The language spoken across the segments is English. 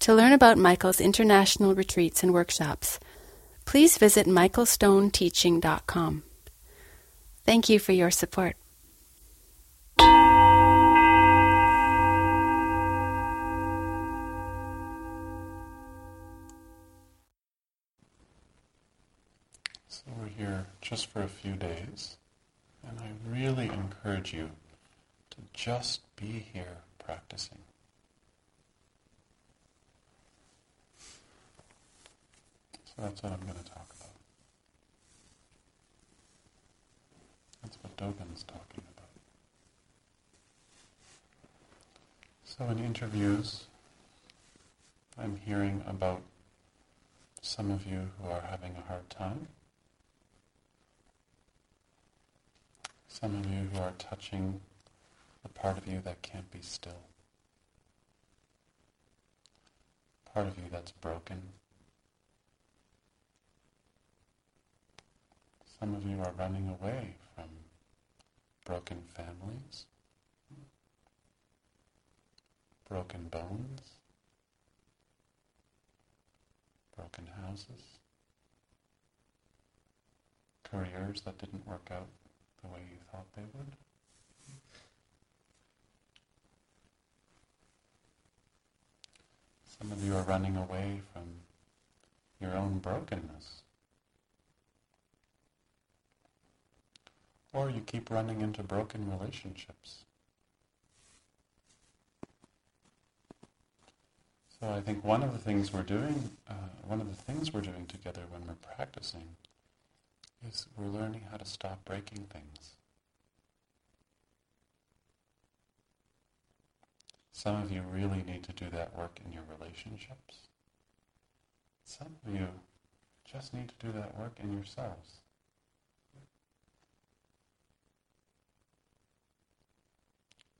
To learn about Michael's international retreats and workshops, please visit michaelstoneteaching.com. Thank you for your support. So we're here just for a few days, and I really encourage you to just be here practicing. So that's what I'm going to talk about. That's what Dogen's talking about. So in interviews, I'm hearing about some of you who are having a hard time. Some of you who are touching the part of you that can't be still. Part of you that's broken. Some of you are running away from broken families, broken bones, broken houses, careers that didn't work out the way you thought they would. Some of you are running away from your own brokenness. Or you keep running into broken relationships. So I think one of the things we're doing, uh, one of the things we're doing together when we're practicing is we're learning how to stop breaking things. Some of you really need to do that work in your relationships. Some of you just need to do that work in yourselves.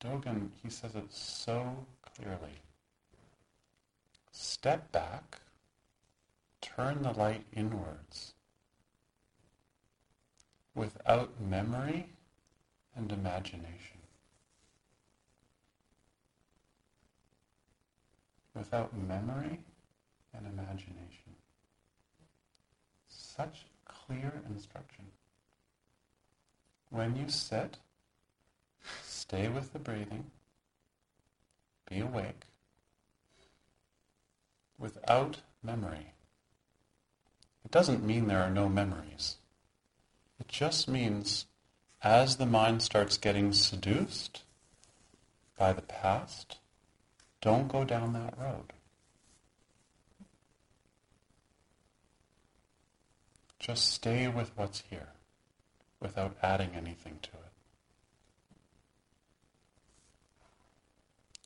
Dogen, he says it so clearly. Step back, turn the light inwards without memory and imagination. Without memory and imagination. Such clear instruction. When you sit, stay with the breathing, be awake, without memory. It doesn't mean there are no memories. It just means as the mind starts getting seduced by the past, don't go down that road. Just stay with what's here without adding anything to it.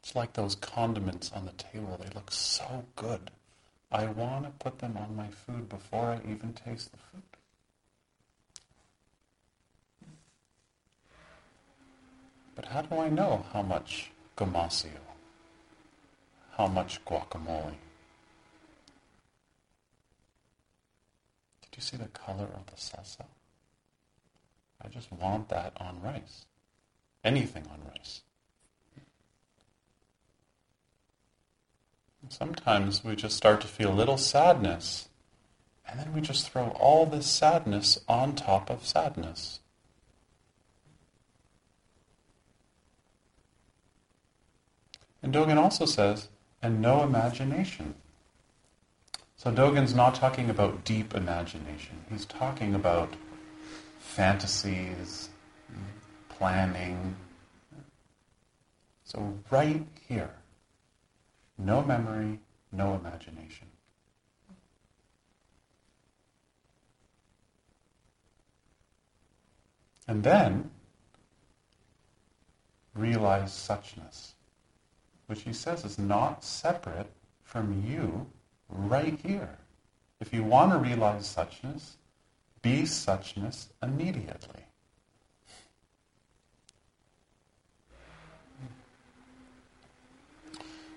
It's like those condiments on the table. They look so good. I want to put them on my food before I even taste the food. But how do I know how much gomasio? How much guacamole? Did you see the color of the salsa? I just want that on rice. Anything on rice. Sometimes we just start to feel a little sadness, and then we just throw all this sadness on top of sadness. And Dogen also says, and no imagination. So Dogen's not talking about deep imagination. He's talking about fantasies, planning. So right here, no memory, no imagination. And then realize suchness which he says is not separate from you right here. If you want to realize suchness, be suchness immediately.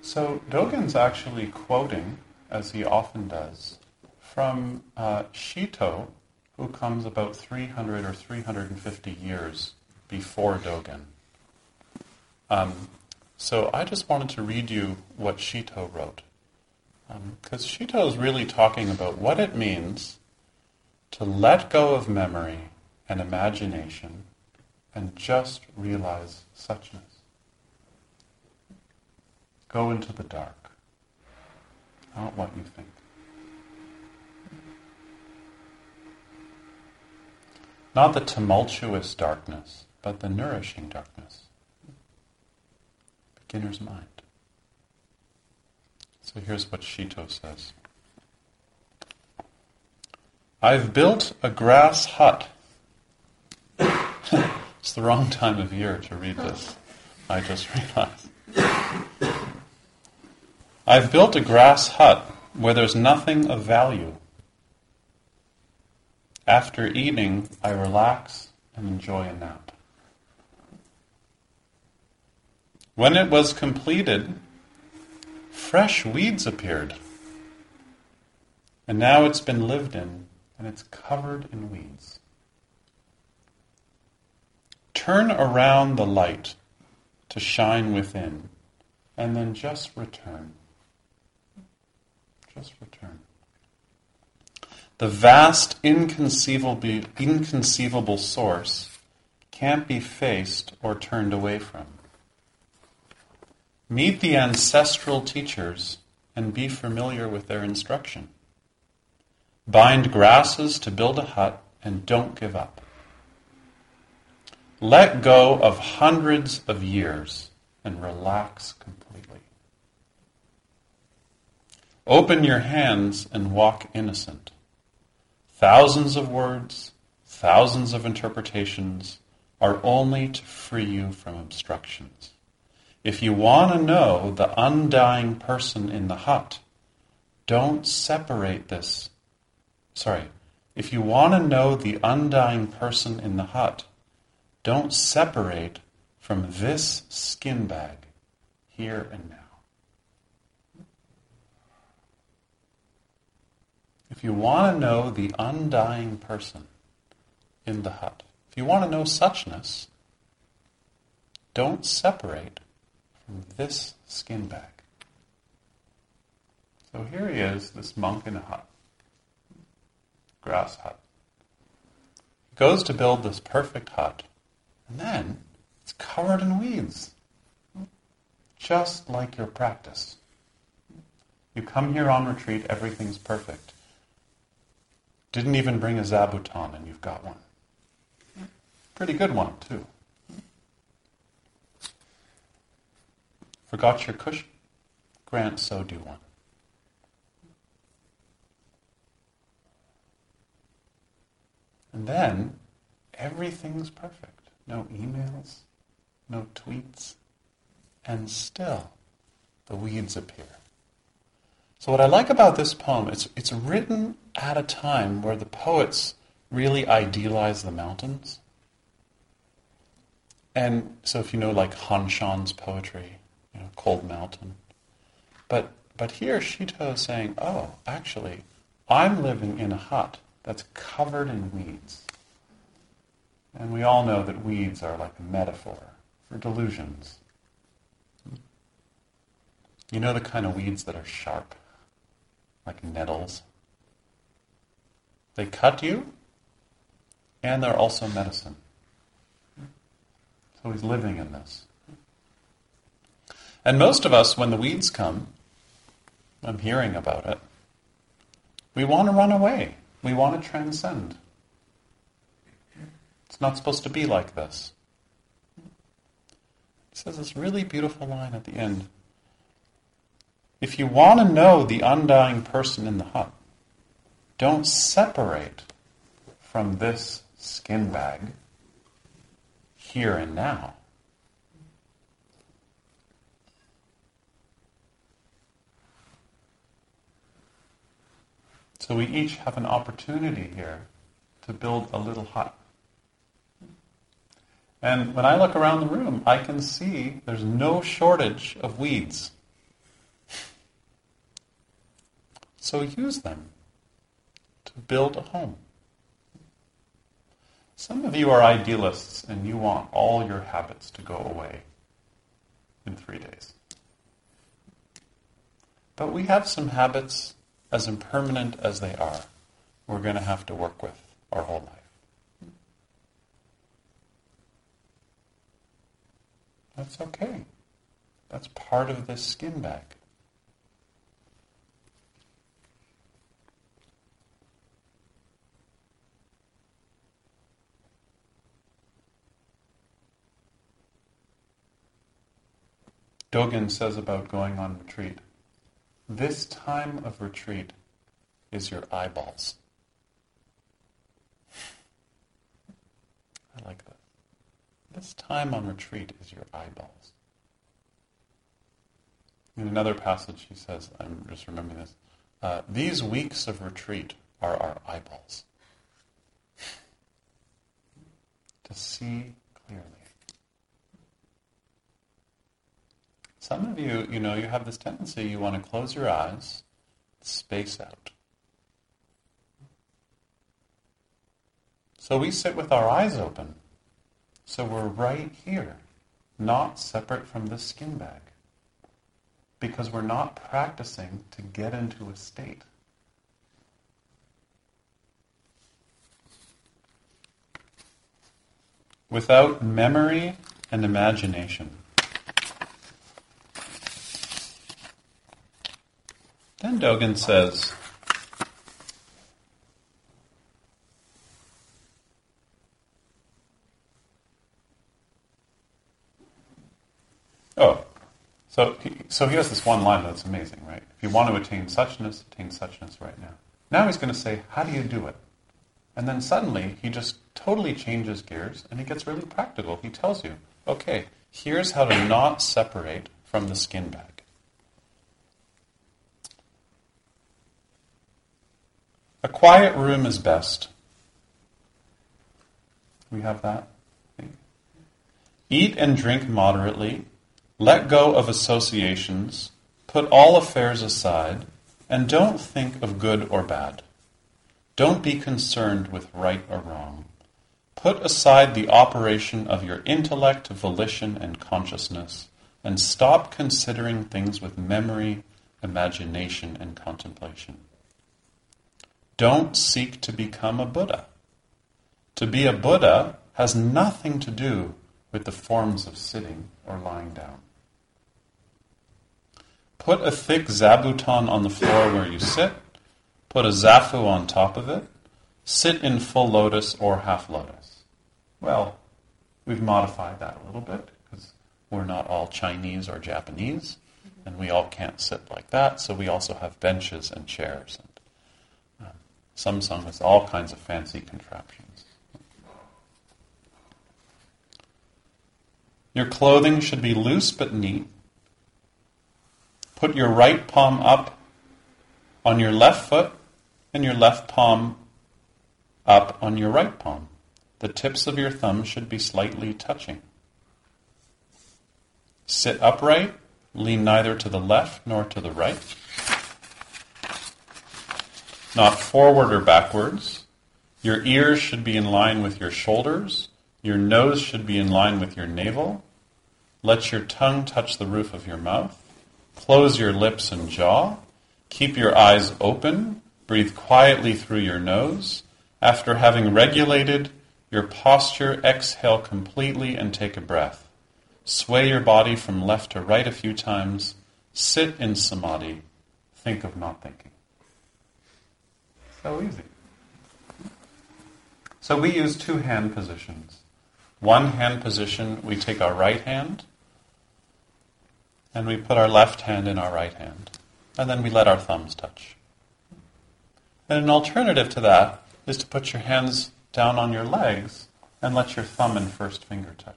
So Dogen's actually quoting, as he often does, from uh, Shitou, who comes about 300 or 350 years before Dogen. Um, so I just wanted to read you what Shitou wrote. Because um, Shitou is really talking about what it means to let go of memory and imagination and just realize suchness. Go into the dark, not what you think. Not the tumultuous darkness, but the nourishing darkness. Beginner's mind. So here's what Shitou says. I've built a grass hut. it's the wrong time of year to read this. I just realized. I've built a grass hut where there's nothing of value. After eating, I relax and enjoy a nap. When it was completed, fresh weeds appeared. And now it's been lived in and it's covered in weeds. Turn around the light to shine within, and then just return. Return. The vast, inconceivable, inconceivable source can't be faced or turned away from. Meet the ancestral teachers and be familiar with their instruction. Bind grasses to build a hut and don't give up. Let go of hundreds of years and relax completely. Open your hands and walk innocent. Thousands of words, thousands of interpretations are only to free you from obstructions. If you want to know the undying person in the hut, don't separate this sorry, if you want to know the undying person in the hut, don't separate from this skin bag here and now. If you want to know the undying person in the hut, if you want to know suchness, don't separate from this skin bag. So here he is, this monk in a hut grass hut. He goes to build this perfect hut, and then it's covered in weeds, just like your practice. You come here on retreat, everything's perfect. Didn't even bring a zabuton, and you've got one. Pretty good one, too. Forgot your cushion? Grant so do one. And then everything's perfect. No emails, no tweets, and still the weeds appear. So what I like about this poem, it's, it's written at a time where the poets really idealize the mountains. And so if you know like Han Shan's poetry, you know, Cold Mountain. But but here Shitou is saying, oh, actually, I'm living in a hut that's covered in weeds. And we all know that weeds are like a metaphor for delusions. You know the kind of weeds that are sharp, like nettles? They cut you, and they're also medicine. So he's living in this. And most of us, when the weeds come, I'm hearing about it, we want to run away. We want to transcend. It's not supposed to be like this. He says this really beautiful line at the end. If you want to know the undying person in the hut, don't separate from this skin bag here and now. So we each have an opportunity here to build a little hut. And when I look around the room, I can see there's no shortage of weeds. So use them to build a home. Some of you are idealists and you want all your habits to go away in three days. But we have some habits, as impermanent as they are, we're going to have to work with our whole life. That's okay. That's part of this skin bag. Dogen says about going on retreat this time of retreat is your eyeballs. I like that. This time on retreat is your eyeballs. In another passage, he says, I'm just remembering this, uh, these weeks of retreat are our eyeballs. to see clearly. Some of you, you know, you have this tendency, you want to close your eyes, space out. So we sit with our eyes open. So we're right here, not separate from the skin bag. Because we're not practicing to get into a state. Without memory and imagination, Then Dogen says, Oh, so so he has this one line that's amazing, right? If you want to attain suchness, attain suchness right now. Now he's going to say, how do you do it? And then suddenly he just totally changes gears and he gets really practical. He tells you, okay, here's how to not separate from the skin bag. A quiet room is best. We have that. Eat and drink moderately. Let go of associations. Put all affairs aside. And don't think of good or bad. Don't be concerned with right or wrong. Put aside the operation of your intellect, volition, and consciousness, and stop considering things with memory, imagination, and contemplation. Don't seek to become a Buddha. To be a Buddha has nothing to do with the forms of sitting or lying down. Put a thick zabuton on the floor where you sit. Put a zafu on top of it. Sit in full lotus or half lotus. Well, we've modified that a little bit because we're not all Chinese or Japanese, and we all can't sit like that, so we also have benches and chairs. Sangha has all kinds of fancy contraptions. Your clothing should be loose but neat. Put your right palm up on your left foot and your left palm up on your right palm. The tips of your thumbs should be slightly touching. Sit upright, lean neither to the left nor to the right not forward or backwards. Your ears should be in line with your shoulders. Your nose should be in line with your navel. Let your tongue touch the roof of your mouth. Close your lips and jaw. Keep your eyes open. Breathe quietly through your nose. After having regulated your posture, exhale completely and take a breath. Sway your body from left to right a few times. Sit in samadhi. Think of not thinking. So easy. So we use two hand positions. One hand position, we take our right hand and we put our left hand in our right hand. And then we let our thumbs touch. And an alternative to that is to put your hands down on your legs and let your thumb and first finger touch.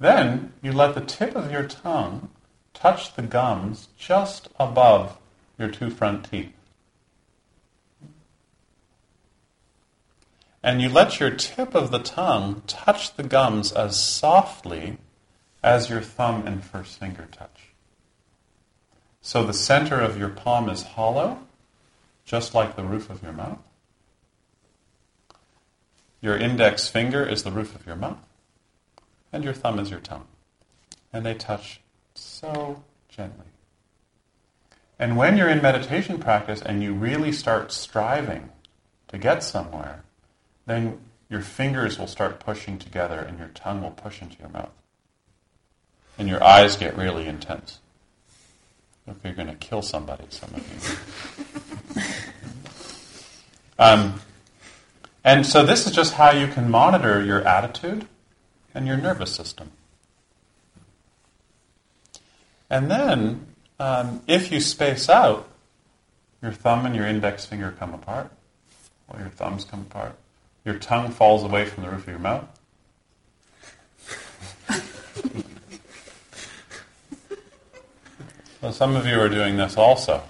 Then you let the tip of your tongue touch the gums just above your two front teeth. And you let your tip of the tongue touch the gums as softly as your thumb and first finger touch. So the center of your palm is hollow, just like the roof of your mouth. Your index finger is the roof of your mouth, and your thumb is your tongue. And they touch so gently. And when you're in meditation practice and you really start striving to get somewhere, then your fingers will start pushing together and your tongue will push into your mouth. And your eyes get really intense. If you're going to kill somebody, some of you. um, and so this is just how you can monitor your attitude and your nervous system. And then, um, if you space out, your thumb and your index finger come apart, or your thumbs come apart. Your tongue falls away from the roof of your mouth. well, some of you are doing this also.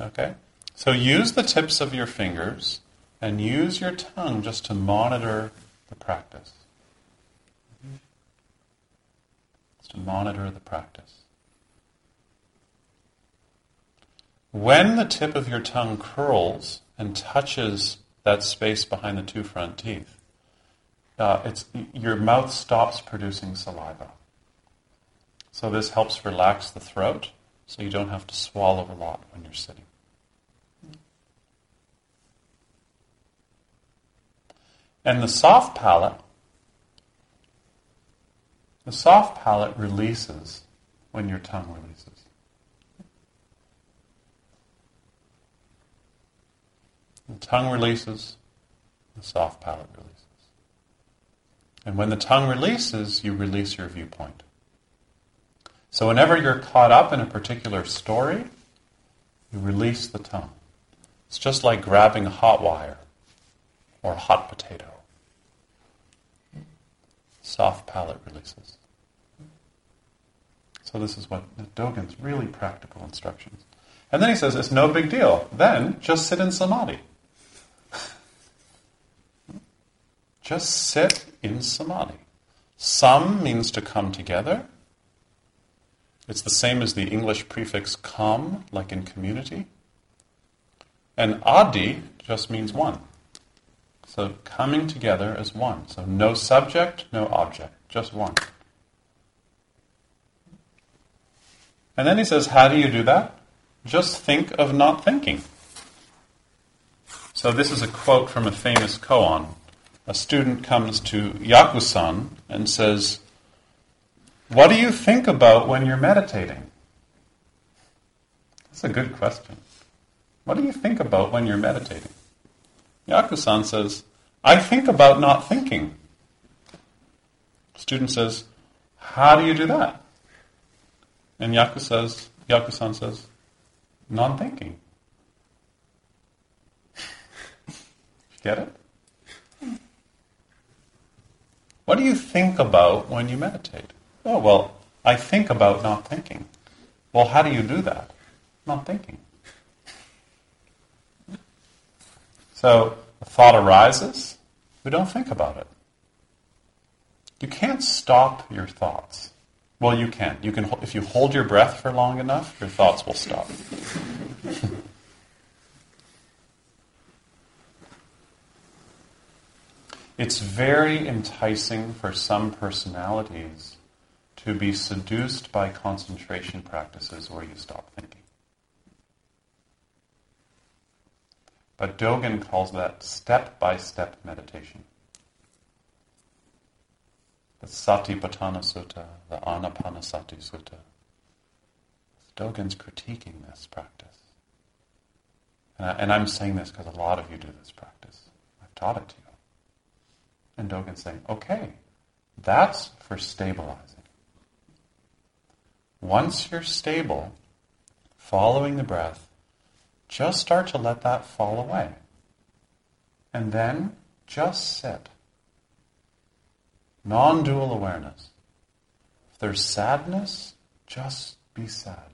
Okay? So use the tips of your fingers and use your tongue just to monitor the practice. Just to monitor the practice. When the tip of your tongue curls and touches that space behind the two front teeth, uh, your mouth stops producing saliva. So this helps relax the throat so you don't have to swallow a lot when you're sitting. And the soft palate, the soft palate releases when your tongue releases. The tongue releases, the soft palate releases. And when the tongue releases, you release your viewpoint. So whenever you're caught up in a particular story, you release the tongue. It's just like grabbing a hot wire or a hot potato. Soft palate releases. So this is what Dogen's really practical instructions. And then he says, it's no big deal. Then just sit in samadhi. Just sit in samadhi. Sam means to come together. It's the same as the English prefix come, like in community. And adi just means one. So coming together as one. So no subject, no object, just one. And then he says, How do you do that? Just think of not thinking. So this is a quote from a famous koan a student comes to Yakusan and says, What do you think about when you're meditating? That's a good question. What do you think about when you're meditating? Yakusan says, I think about not thinking. Student says, How do you do that? And Yaku says, Yakusan says, Non thinking. Get it? What do you think about when you meditate? Oh, well, I think about not thinking. Well, how do you do that? Not thinking. So, a thought arises, we don't think about it. You can't stop your thoughts. Well, you can. You can if you hold your breath for long enough, your thoughts will stop. It's very enticing for some personalities to be seduced by concentration practices where you stop thinking. But Dogen calls that step by step meditation. The Satipatthana Sutta, the Anapanasati Sutta. Dogen's critiquing this practice. And, I, am saying this because a lot of you do this practice. I've taught it to you. And Dogen's saying, okay, that's for stabilizing. Once you're stable, following the breath, just start to let that fall away. And then just sit. Non dual awareness. If there's sadness, just be sad.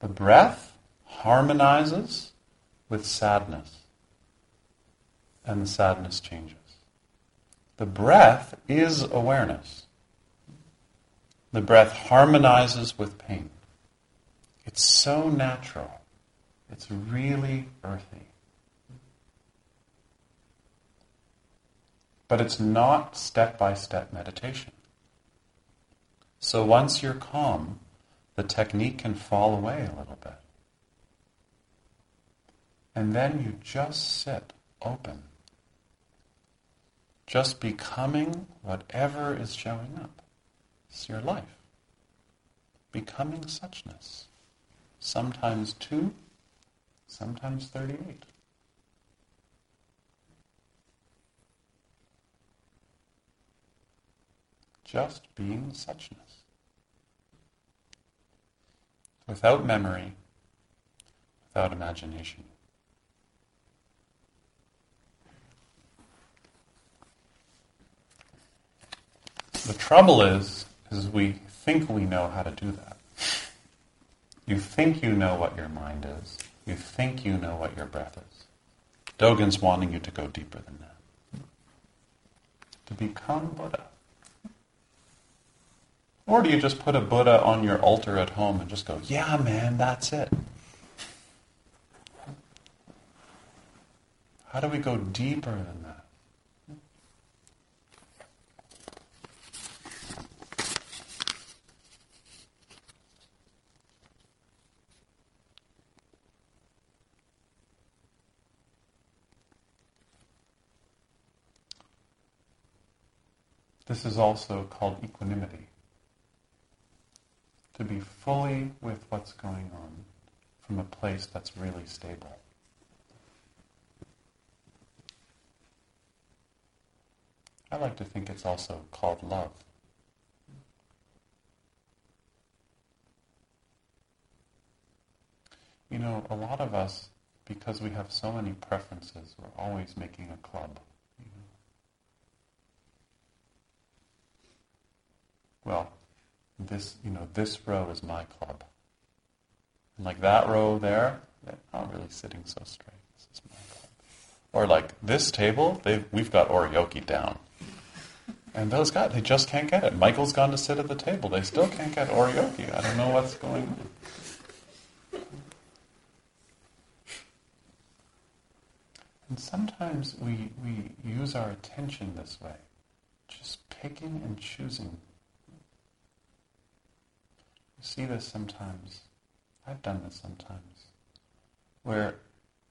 The breath harmonizes with sadness, and the sadness changes. The breath is awareness. The breath harmonizes with pain. It's so natural. It's really earthy. But it's not step by step meditation. So once you're calm, the technique can fall away a little bit. And then you just sit open, just becoming whatever is showing up. It's your life. Becoming suchness. Sometimes two, sometimes 38. Just being suchness. Without memory, without imagination. The trouble is, is we think we know how to do that. You think you know what your mind is. You think you know what your breath is. Dogen's wanting you to go deeper than that. To become Buddha. Or do you just put a Buddha on your altar at home and just go, yeah, man, that's it? How do we go deeper than that? This is also called equanimity. To be fully with what's going on from a place that's really stable. I like to think it's also called love. You know, a lot of us, because we have so many preferences, we're always making a club. well, this, you know, this row is my club. And like that row there, they're not really sitting so straight. This is my club. Or like this table, we've got oryoki down. And those guys, they just can't get it. Michael's gone to sit at the table. They still can't get oryoki. I don't know what's going on. And sometimes we, we use our attention this way, just picking and choosing see this sometimes. I've done this sometimes. Where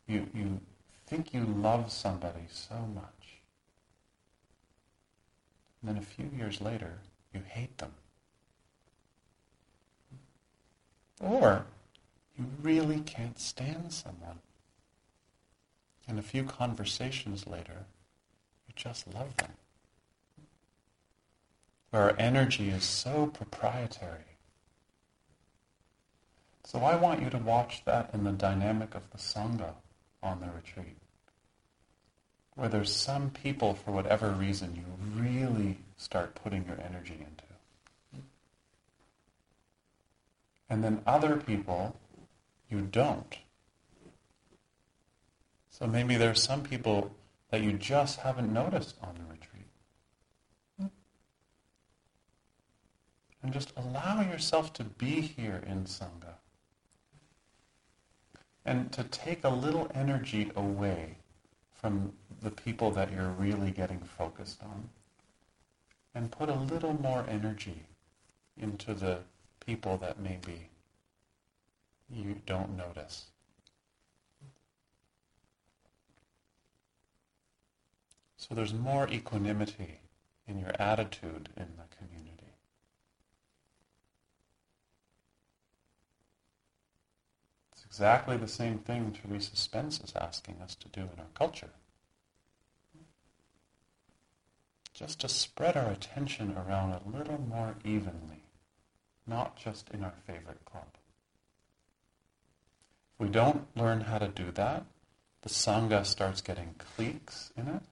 you, you think you love somebody so much. And then a few years later, you hate them. Or you really can't stand someone. And a few conversations later, you just love them. Where our energy is so proprietary so I want you to watch that in the dynamic of the Sangha on the retreat. Where there's some people, for whatever reason, you really start putting your energy into. And then other people, you don't. So maybe there's some people that you just haven't noticed on the retreat. And just allow yourself to be here in Sangha and to take a little energy away from the people that you're really getting focused on and put a little more energy into the people that maybe you don't notice. So there's more equanimity in your attitude in the community. Exactly the same thing Theresa Spence is asking us to do in our culture. Just to spread our attention around a little more evenly, not just in our favorite club. If we don't learn how to do that, the Sangha starts getting cliques in it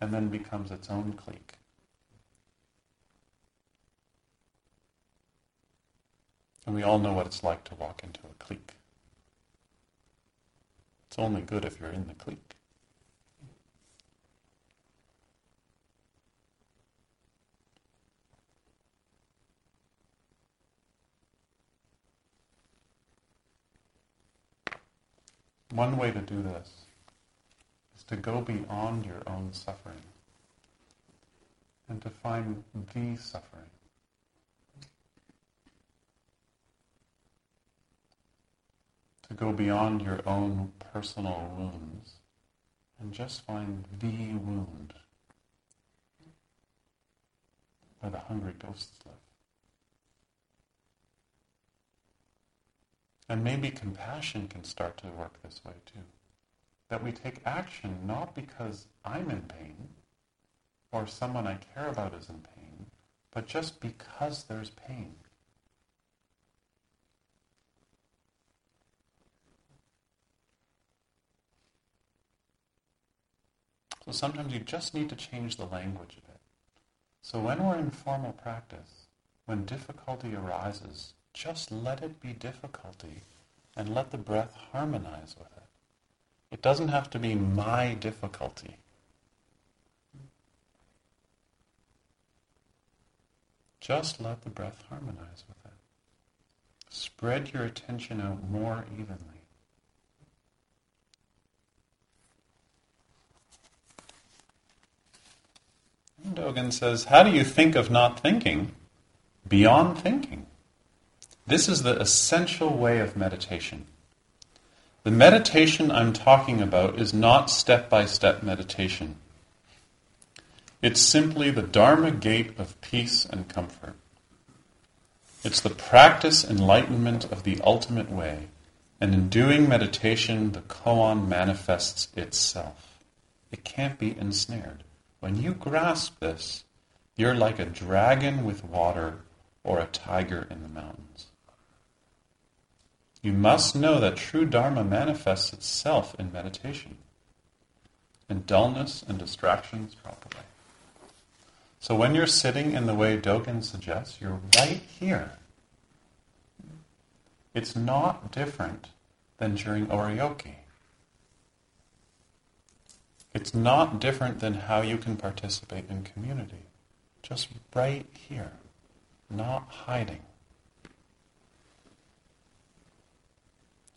and then becomes its own clique. And we all know what it's like to walk into a clique. It's only good if you're in the clique. One way to do this is to go beyond your own suffering and to find the suffering. To go beyond your own personal wounds and just find the wound where the hungry ghosts live. And maybe compassion can start to work this way too. That we take action not because I'm in pain or someone I care about is in pain, but just because there's pain. So sometimes you just need to change the language a bit. So when we're in formal practice, when difficulty arises, just let it be difficulty and let the breath harmonize with it. It doesn't have to be my difficulty. Just let the breath harmonize with it. Spread your attention out more evenly. Dogen says, How do you think of not thinking beyond thinking? This is the essential way of meditation. The meditation I'm talking about is not step by step meditation. It's simply the Dharma gate of peace and comfort. It's the practice enlightenment of the ultimate way, and in doing meditation, the koan manifests itself. It can't be ensnared. When you grasp this, you're like a dragon with water or a tiger in the mountains. You must know that true Dharma manifests itself in meditation, in dullness and distractions properly. So when you're sitting in the way Dogen suggests, you're right here. It's not different than during oryoki. It's not different than how you can participate in community. Just right here, not hiding.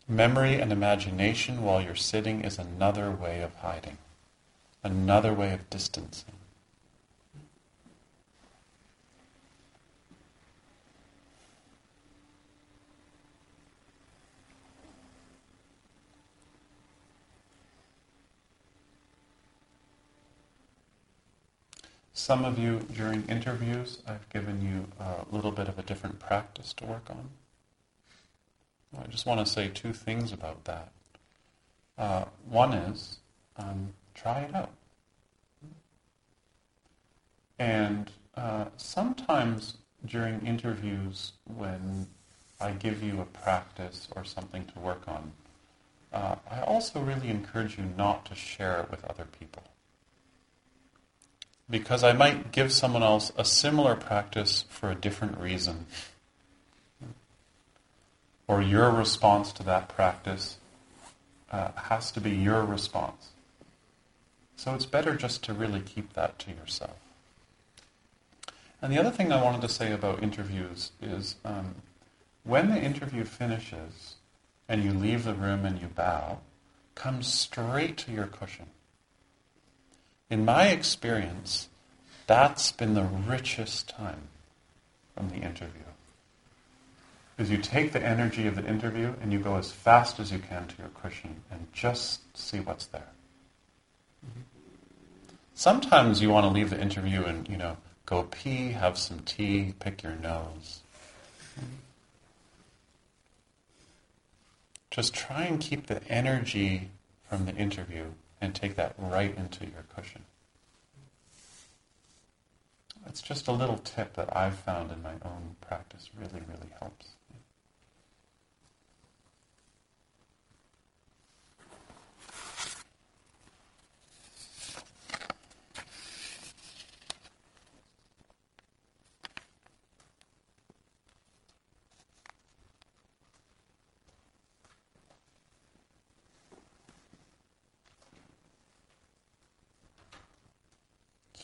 Memory and imagination while you're sitting is another way of hiding, another way of distancing. Some of you, during interviews, I've given you a little bit of a different practice to work on. I just want to say two things about that. Uh, one is, um, try it out. And uh, sometimes during interviews, when I give you a practice or something to work on, uh, I also really encourage you not to share it with other people. Because I might give someone else a similar practice for a different reason or your response to that practice uh, has to be your response. So it's better just to really keep that to yourself. And the other thing I wanted to say about interviews is um, when the interview finishes and you leave the room and you bow, come straight to your cushion. In my experience, that's been the richest time from the interview is you take the energy of the interview and you go as fast as you can to your cushion and just see what's there. Sometimes you want to leave the interview and, you know, go pee, have some tea, pick your nose. Just try and keep the energy from the interview and take that right into your cushion. It's just a little tip that I've found in my own practice really, really helps.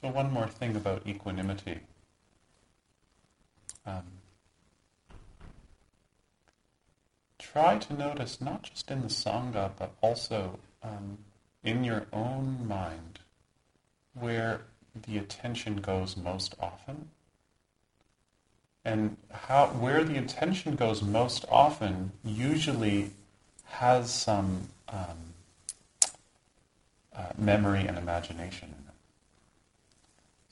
So, one more thing about equanimity. Um, try to notice not just in the Sangha, but also um, in your own mind where the attention goes most often. And how, where the attention goes most often usually has some um, uh, memory and imagination.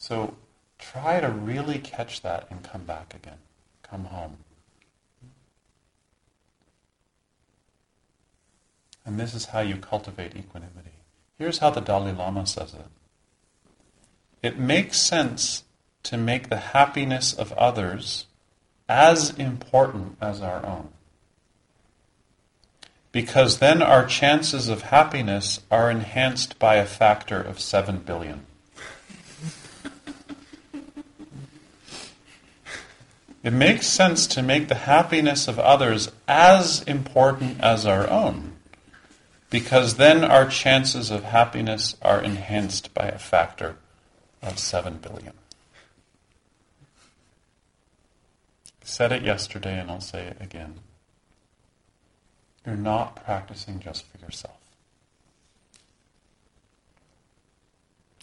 So try to really catch that and come back again. Come home. And this is how you cultivate equanimity. Here's how the Dalai Lama says it. It makes sense to make the happiness of others as important as our own. Because then our chances of happiness are enhanced by a factor of 7 billion. It makes sense to make the happiness of others as important as our own, because then our chances of happiness are enhanced by a factor of 7 billion. Said it yesterday and I'll say it again. You're not practicing just for yourself.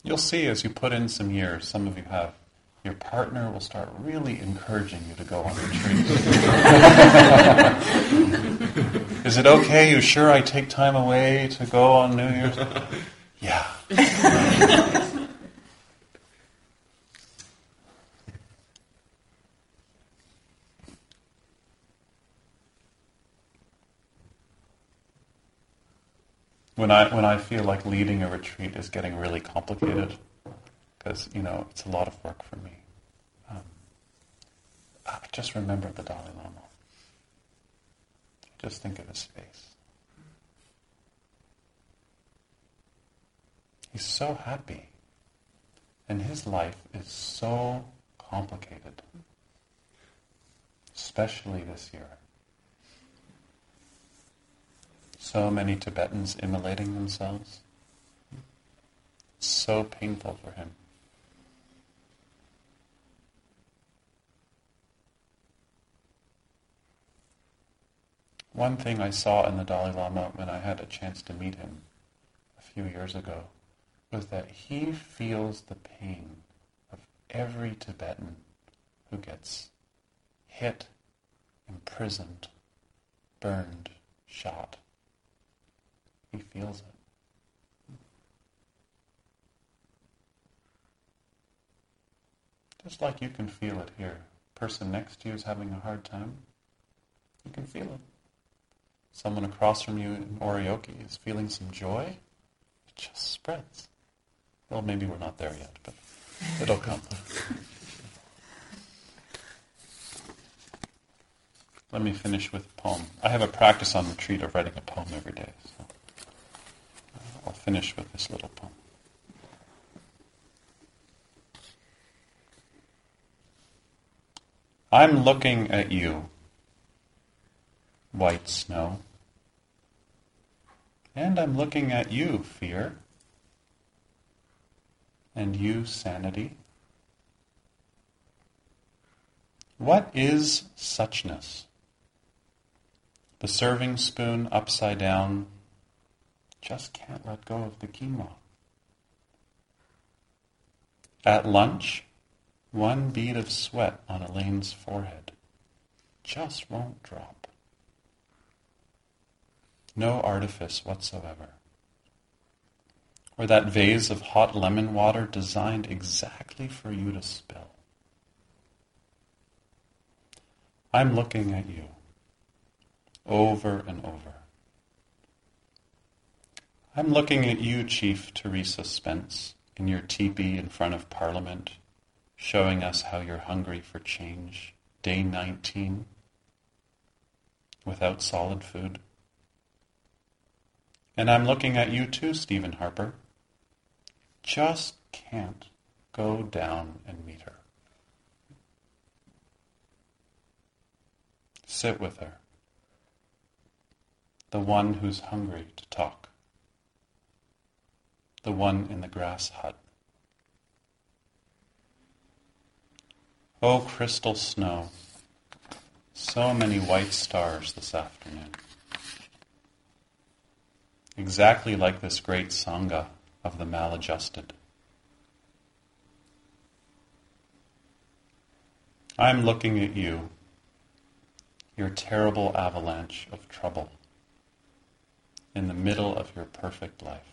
You'll see as you put in some years, some of you have, your partner will start really encouraging you to go on retreat. Is it okay? You sure I take time away to go on New Year's? Yeah. when I when I feel like leading a retreat is getting really complicated, because you know it's a lot of work for me. Um, I just remember the Dalai Lama. Just think of his face. He's so happy, and his life is so complicated, especially this year so many Tibetans immolating themselves. It's so painful for him. One thing I saw in the Dalai Lama when I had a chance to meet him a few years ago was that he feels the pain of every Tibetan who gets hit, imprisoned, burned, shot. He feels it. Just like you can feel it here. Person next to you is having a hard time. You can feel it. Someone across from you in Oryoki is feeling some joy. It just spreads. Well, maybe we're not there yet, but it'll come. Let me finish with a poem. I have a practice on retreat of writing a poem every day. So. Uh, I'll finish with this little poem. I'm looking at you, white snow. And I'm looking at you, fear. And you, sanity. What is suchness? The serving spoon upside down just can't let go of the quinoa. At lunch, one bead of sweat on Elaine's forehead just won't drop. No artifice whatsoever. Or that vase of hot lemon water designed exactly for you to spill. I'm looking at you over and over. I'm looking at you, Chief Theresa Spence, in your teepee in front of Parliament, showing us how you're hungry for change. Day 19, without solid food. And I'm looking at you too, Stephen Harper. Just can't go down and meet her. Sit with her, the one who's hungry to talk the one in the grass hut. Oh, crystal snow, so many white stars this afternoon. Exactly like this great Sangha of the maladjusted. I'm looking at you, your terrible avalanche of trouble, in the middle of your perfect life.